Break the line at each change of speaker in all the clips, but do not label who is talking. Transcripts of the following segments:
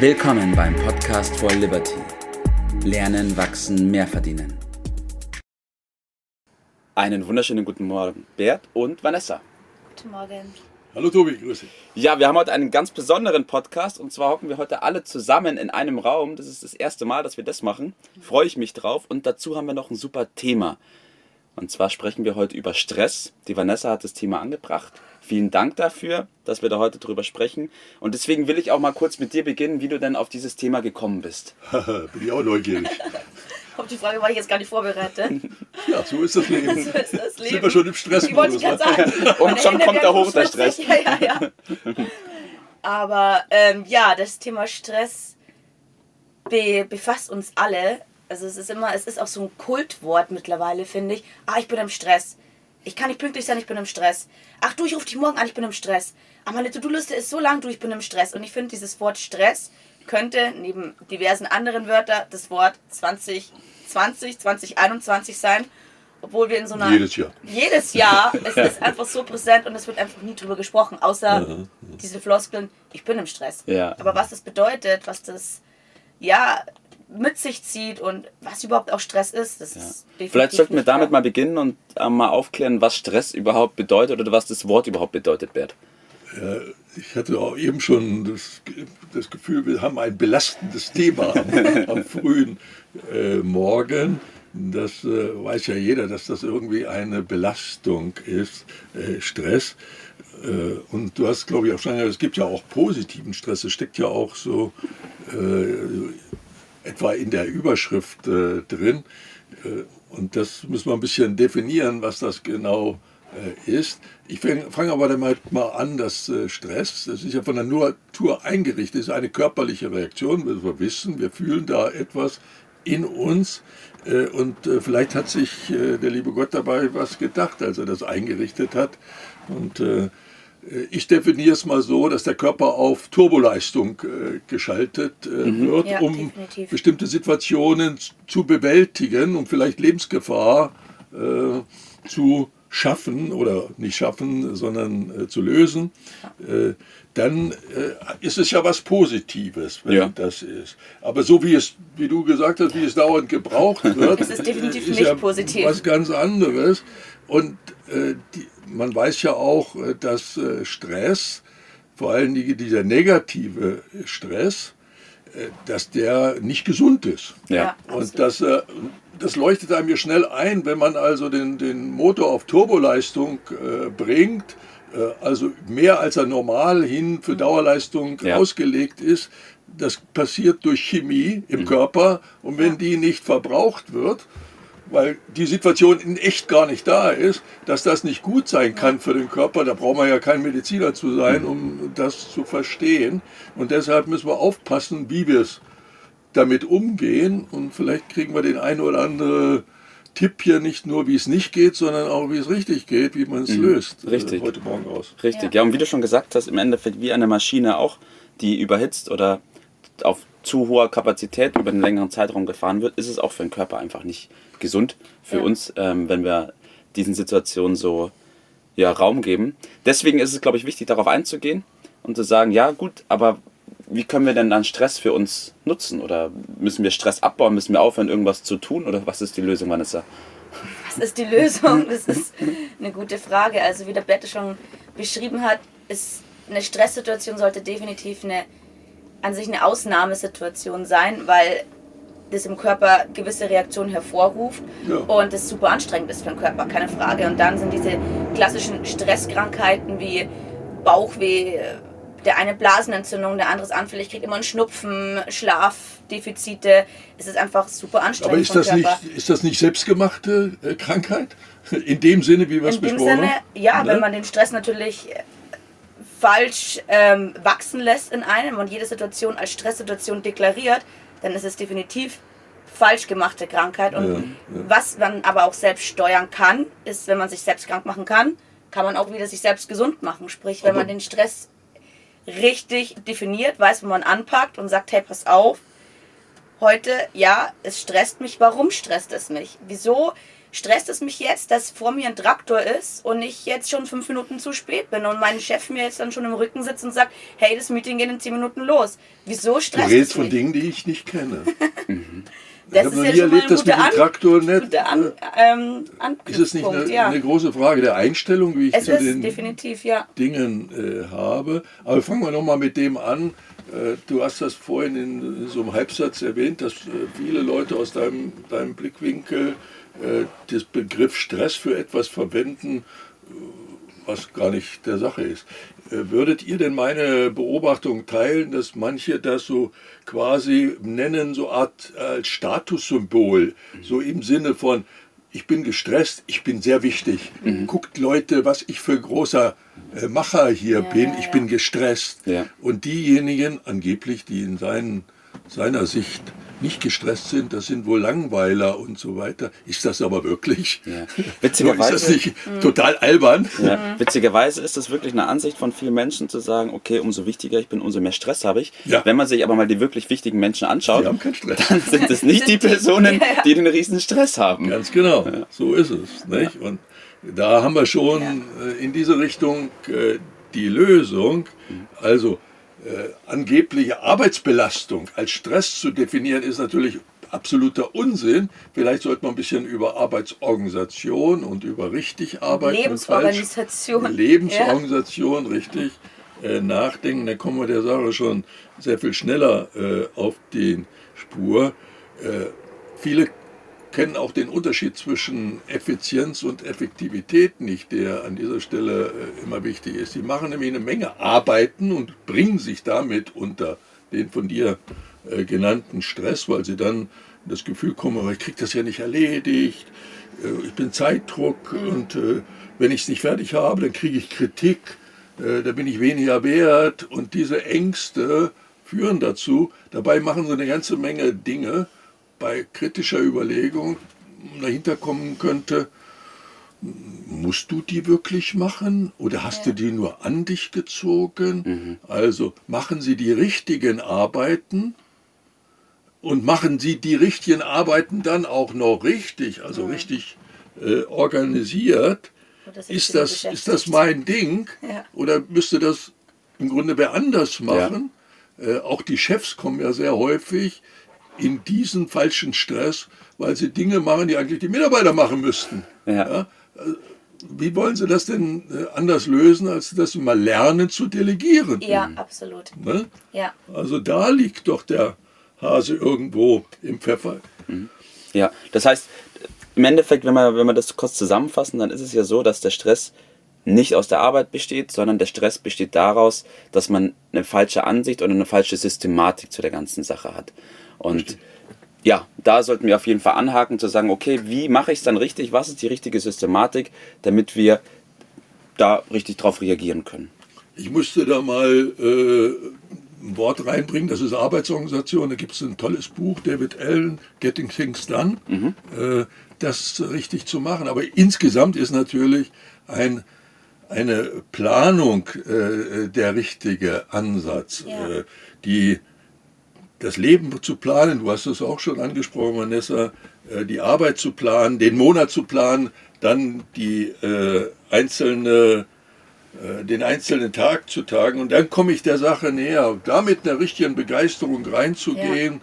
Willkommen beim Podcast for Liberty. Lernen, wachsen, mehr verdienen. Einen wunderschönen guten Morgen, Bert und Vanessa.
Guten Morgen.
Hallo Tobi, grüß dich.
Ja, wir haben heute einen ganz besonderen Podcast und zwar hocken wir heute alle zusammen in einem Raum. Das ist das erste Mal, dass wir das machen. Freue ich mich drauf und dazu haben wir noch ein super Thema. Und zwar sprechen wir heute über Stress. Die Vanessa hat das Thema angebracht. Vielen Dank dafür, dass wir da heute drüber sprechen. Und deswegen will ich auch mal kurz mit dir beginnen, wie du denn auf dieses Thema gekommen bist.
Bin ich auch neugierig.
Auf die Frage war ich jetzt gar nicht vorbereitet.
Ja, so ist das Leben.
So ist das Leben.
Sind wir schon im Stress?
Ich wollte gerade sagen.
Und schon kommt da hoch der. Stress.
Ja, ja, ja. Aber ähm, ja, das Thema Stress be befasst uns alle. Also es ist immer, es ist auch so ein Kultwort mittlerweile, finde ich. Ah, ich bin im Stress. Ich kann nicht pünktlich sein, ich bin im Stress. Ach du, ich rufe dich morgen an, ich bin im Stress. Aber meine To-Do-Liste ist so lang, du, ich bin im Stress. Und ich finde, dieses Wort Stress könnte neben diversen anderen Wörtern das Wort 2020, 2021 sein. Obwohl wir in so einer...
Jedes Jahr.
Jedes Jahr. Es ist einfach so präsent und es wird einfach nie drüber gesprochen. Außer diese Floskeln, ich bin im Stress.
Ja.
Aber was das bedeutet, was das ja mit sich zieht und was überhaupt auch Stress ist, das ist definitiv
Vielleicht sollten wir damit mal beginnen und äh, mal aufklären, was Stress überhaupt bedeutet oder was das Wort überhaupt bedeutet, Bert.
Ich hatte auch eben schon das, das Gefühl, wir haben ein belastendes Thema am, am frühen äh, Morgen. Das äh, weiß ja jeder, dass das irgendwie eine Belastung ist, äh, Stress. Äh, und du hast, glaube ich, auch schon gesagt, es gibt ja auch positiven Stress. Es steckt ja auch so äh, etwa in der Überschrift äh, drin. Äh, und das müssen wir ein bisschen definieren, was das genau äh, ist. Ich fange fang aber damit mal an, dass äh, Stress, das ist ja von der Natur eingerichtet, ist eine körperliche Reaktion. Wir wissen, wir fühlen da etwas in uns. Und vielleicht hat sich der liebe Gott dabei was gedacht, als er das eingerichtet hat. Und ich definiere es mal so, dass der Körper auf Turboleistung äh, geschaltet äh, wird,
Ja,
um
definitiv.
bestimmte Situationen zu bewältigen, um vielleicht Lebensgefahr äh, zu schaffen oder nicht schaffen, sondern äh, zu lösen. Äh, dann äh, ist es ja was Positives, wenn
Ja.
das ist. Aber so wie es, wie du gesagt hast, wie es dauernd gebraucht wird,
Es ist definitiv
äh,
nicht
ja
positiv.
was ganz anderes. Und äh, die, man weiß ja auch, äh, dass äh, Stress, vor allen Dingen dieser negative Stress, äh, dass der nicht gesund ist.
Ja.
Und das, äh, das leuchtet einem ja schnell ein, wenn man also den, den Motor auf Turboleistung äh, bringt, äh, also mehr als er normal hin für Dauerleistung
Ja.
ausgelegt ist. Das passiert durch Chemie im Körper und wenn die nicht verbraucht wird, weil die Situation in echt gar nicht da ist, dass das nicht gut sein kann für den Körper. Da braucht man ja kein Mediziner zu sein, um das zu verstehen. Und deshalb müssen wir aufpassen, wie wir es damit umgehen. Und vielleicht kriegen wir den ein oder andere Tipp hier nicht nur, wie es nicht geht, sondern auch, wie es richtig geht, wie man es löst. äh,
Richtig.
heute Morgen aus.
Richtig, ja. und wie du schon gesagt hast, im Endeffekt wie eine Maschine auch, die überhitzt oder auf zu hoher Kapazität über einen längeren Zeitraum gefahren wird, ist es auch für den Körper einfach nicht gesund für
Ja.
uns, ähm, wenn wir diesen Situationen so ja, Raum geben. Deswegen ist es, glaube ich, wichtig, darauf einzugehen und zu sagen, ja gut, aber wie können wir denn dann Stress für uns nutzen? Oder müssen wir Stress abbauen? Müssen wir aufhören, irgendwas zu tun? Oder was ist die Lösung, Vanessa?
Was ist die Lösung? Das ist eine gute Frage. Also wie der Bette schon beschrieben hat, ist eine Stresssituation sollte definitiv eine an sich eine Ausnahmesituation sein, weil das im Körper gewisse Reaktionen hervorruft
Ja.
und das super anstrengend ist für den Körper, keine Frage. Und dann sind diese klassischen Stresskrankheiten wie Bauchweh, der eine Blasenentzündung, der andere ist anfällig, kriegt immer einen Schnupfen, Schlafdefizite. Es ist einfach super anstrengend
Aber ist das, nicht, ist das nicht selbstgemachte äh, Krankheit? In dem Sinne, wie wir es
In dem
besprochen
Sinne,
haben?
ja,
Ne?
wenn man den Stress natürlich falsch ähm, wachsen lässt in einem und jede Situation als Stresssituation deklariert, dann ist es definitiv falsch gemachte Krankheit. Und
Ja, ja.
was man aber auch selbst steuern kann, ist, wenn man sich selbst krank machen kann, kann man auch wieder sich selbst gesund machen. Sprich, wenn
Aber-
man den Stress richtig definiert, weiß, wo man anpackt und sagt, hey, pass auf, heute, ja, es stresst mich. Warum stresst es mich? Wieso stresst es mich jetzt, dass vor mir ein Traktor ist und ich jetzt schon fünf Minuten zu spät bin und mein Chef mir jetzt dann schon im Rücken sitzt und sagt, hey, das Meeting geht in zehn Minuten los. Wieso
Du
stresst
redest
es
von
mich?
Dingen, die ich nicht kenne.
Das
ich habe
ist
noch
ja
nie erlebt, dass mit dem Traktor nicht.
guter An,
äh,
ähm,
Ist es nicht eine,
ja.
eine große Frage der Einstellung, wie ich
Es
zu den
ja.
Dingen äh, habe? Aber fangen wir nochmal mit dem an. Äh, du hast das vorhin in, so einem Halbsatz erwähnt, dass äh, viele Leute aus deinem, deinem Blickwinkel äh, das Begriff Stress für etwas verwenden, was gar nicht der Sache ist. Äh, Würdet ihr denn meine Beobachtung teilen, dass manche das so quasi nennen, so Art als Statussymbol, so im Sinne von, ich bin gestresst, ich bin sehr wichtig. Guckt Leute, was ich für großer äh, Macher hier bin, ich bin gestresst.
Ja.
Und diejenigen angeblich, die in seinen, seiner Sicht nicht gestresst sind, das sind wohl Langweiler und so weiter. Ist das aber wirklich?
Ja.
ist das
Witzigerweise,
nicht total albern?
ja, witzigerweise ist das wirklich eine Ansicht von vielen Menschen zu sagen, okay, umso wichtiger ich bin, umso mehr Stress habe ich.
Ja.
Wenn man sich aber mal die wirklich wichtigen Menschen anschaut,
Die haben keinen Stress.
dann sind es nicht die Personen, die den riesen Stress haben.
Ganz genau, so ist es. Nicht? Und da haben wir schon äh, in diese Richtung äh, die Lösung. Also äh, angebliche Arbeitsbelastung als Stress zu definieren, ist natürlich absoluter Unsinn. Vielleicht sollte man ein bisschen über Arbeitsorganisation und über richtig arbeiten. und falsch-
Lebensorganisation.
Lebensorganisation, richtig, äh, nachdenken. Dann kommen wir der Sache schon sehr viel schneller äh, auf die Spur. Äh, viele kennen auch den Unterschied zwischen Effizienz und Effektivität nicht, der an dieser Stelle äh, immer wichtig ist. Sie machen nämlich eine Menge Arbeiten und bringen sich damit unter den von dir äh, genannten Stress, weil sie dann das Gefühl kommen, aber ich kriege das ja nicht erledigt, äh, ich bin Zeitdruck und wenn ich es nicht fertig habe, dann kriege ich Kritik, da bin ich weniger wert und diese Ängste führen dazu. Dabei machen sie eine ganze Menge Dinge, bei kritischer Überlegung dahinter kommen könnte, musst du die wirklich machen oder hast du die nur an dich gezogen? Also machen sie die richtigen Arbeiten und machen sie die richtigen Arbeiten dann auch noch richtig, also richtig äh, organisiert.
Das
Ist das, ist das mein Ding?
Ja.
Oder müsste das im Grunde wer anders machen? Äh, auch die Chefs kommen ja sehr häufig in diesen falschen Stress, weil sie Dinge machen, die eigentlich die Mitarbeiter machen müssten.
Ja.
Äh, Wie wollen sie das denn äh, anders lösen, als dass sie mal lernen zu delegieren?
Ja, absolut.
Ne?
Ja.
Also da liegt doch der Hase irgendwo im Pfeffer.
Ja, das heißt, im Endeffekt, wenn wir, wenn wir das kurz zusammenfassen, dann ist es ja so, dass der Stress nicht aus der Arbeit besteht, sondern der Stress besteht daraus, dass man eine falsche Ansicht oder eine falsche Systematik zu der ganzen Sache hat. Und ja, da sollten wir auf jeden Fall anhaken, zu sagen, okay, wie mache ich es dann richtig? Was ist die richtige Systematik, damit wir da richtig drauf reagieren können?
Ich musste da mal äh, ein Wort reinbringen, das ist Arbeitsorganisation. Da gibt es ein tolles Buch, David Allen, Getting Things Done, äh, das richtig zu machen. Aber insgesamt ist natürlich ein, eine Planung äh, der richtige Ansatz.
Ja.
Äh, die, das Leben zu planen, du hast es auch schon angesprochen, Vanessa, äh, die Arbeit zu planen, den Monat zu planen, dann die äh, einzelne äh, den einzelnen Tag zu tagen und dann komme ich der Sache näher, da mit einer richtigen Begeisterung reinzugehen,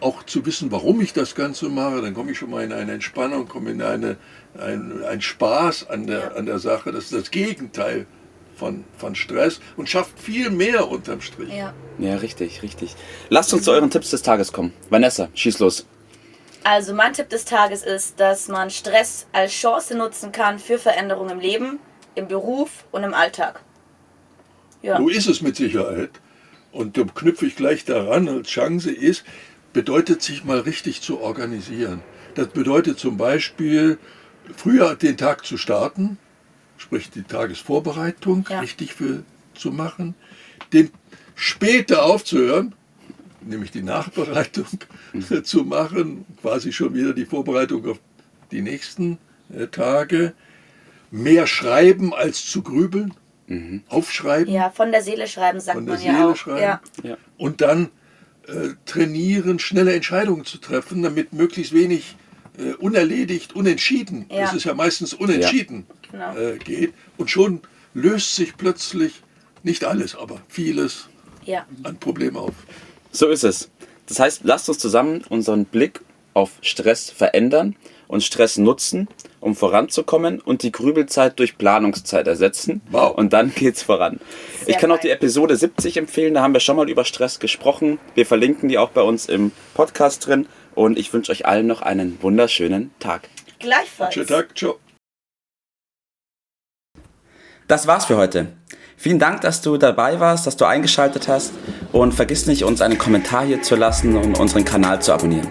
auch zu wissen, warum ich das Ganze mache, dann komme ich schon mal in eine Entspannung, komme in eine, ein, ein Spaß an der,
Ja.
an der Sache, das ist das Gegenteil von, von Stress und schafft viel mehr unterm Strich.
Ja.
Ja, richtig, richtig. Lasst uns zu euren Tipps des Tages kommen. Vanessa, schieß los.
Also mein Tipp des Tages ist, dass man Stress als Chance nutzen kann für Veränderungen im Leben, im Beruf und im Alltag. Ja.
So ist es mit Sicherheit. Und da knüpfe ich gleich daran, als Chance ist, bedeutet sich mal richtig zu organisieren. Das bedeutet zum Beispiel, früher den Tag zu starten, sprich die Tagesvorbereitung
Ja.
richtig für, zu machen, den später aufzuhören, nämlich die Nachbereitung zu machen, quasi schon wieder die Vorbereitung auf die nächsten äh, Tage, mehr schreiben als zu grübeln, aufschreiben
ja, von der Seele schreiben sagt
von der
man
Seele
ja auch.
schreiben.
Ja.
Und dann trainieren, schnelle Entscheidungen zu treffen, damit möglichst wenig äh, unerledigt, unentschieden,
Ja.
es ist ja meistens unentschieden,
Genau.
äh, geht. Und schon löst sich plötzlich nicht alles, aber vieles
Ja.
an Problemen auf.
So ist es. Das heißt, lasst uns zusammen unseren Blick auf Stress verändern und Stress nutzen, um voranzukommen und die Grübelzeit durch Planungszeit ersetzen.
Wow.
Und dann geht's voran.
Sehr
ich kann auch die Episode 70 empfehlen, da haben wir schon mal über Stress gesprochen. Wir verlinken die auch bei uns im Podcast drin und ich wünsche euch allen noch einen wunderschönen Tag.
Gleichfalls.
Schönen Tag, ciao.
Das war's für heute. Vielen Dank, dass du dabei warst, dass du eingeschaltet hast und vergiss nicht, uns einen Kommentar hier zu lassen und unseren Kanal zu abonnieren.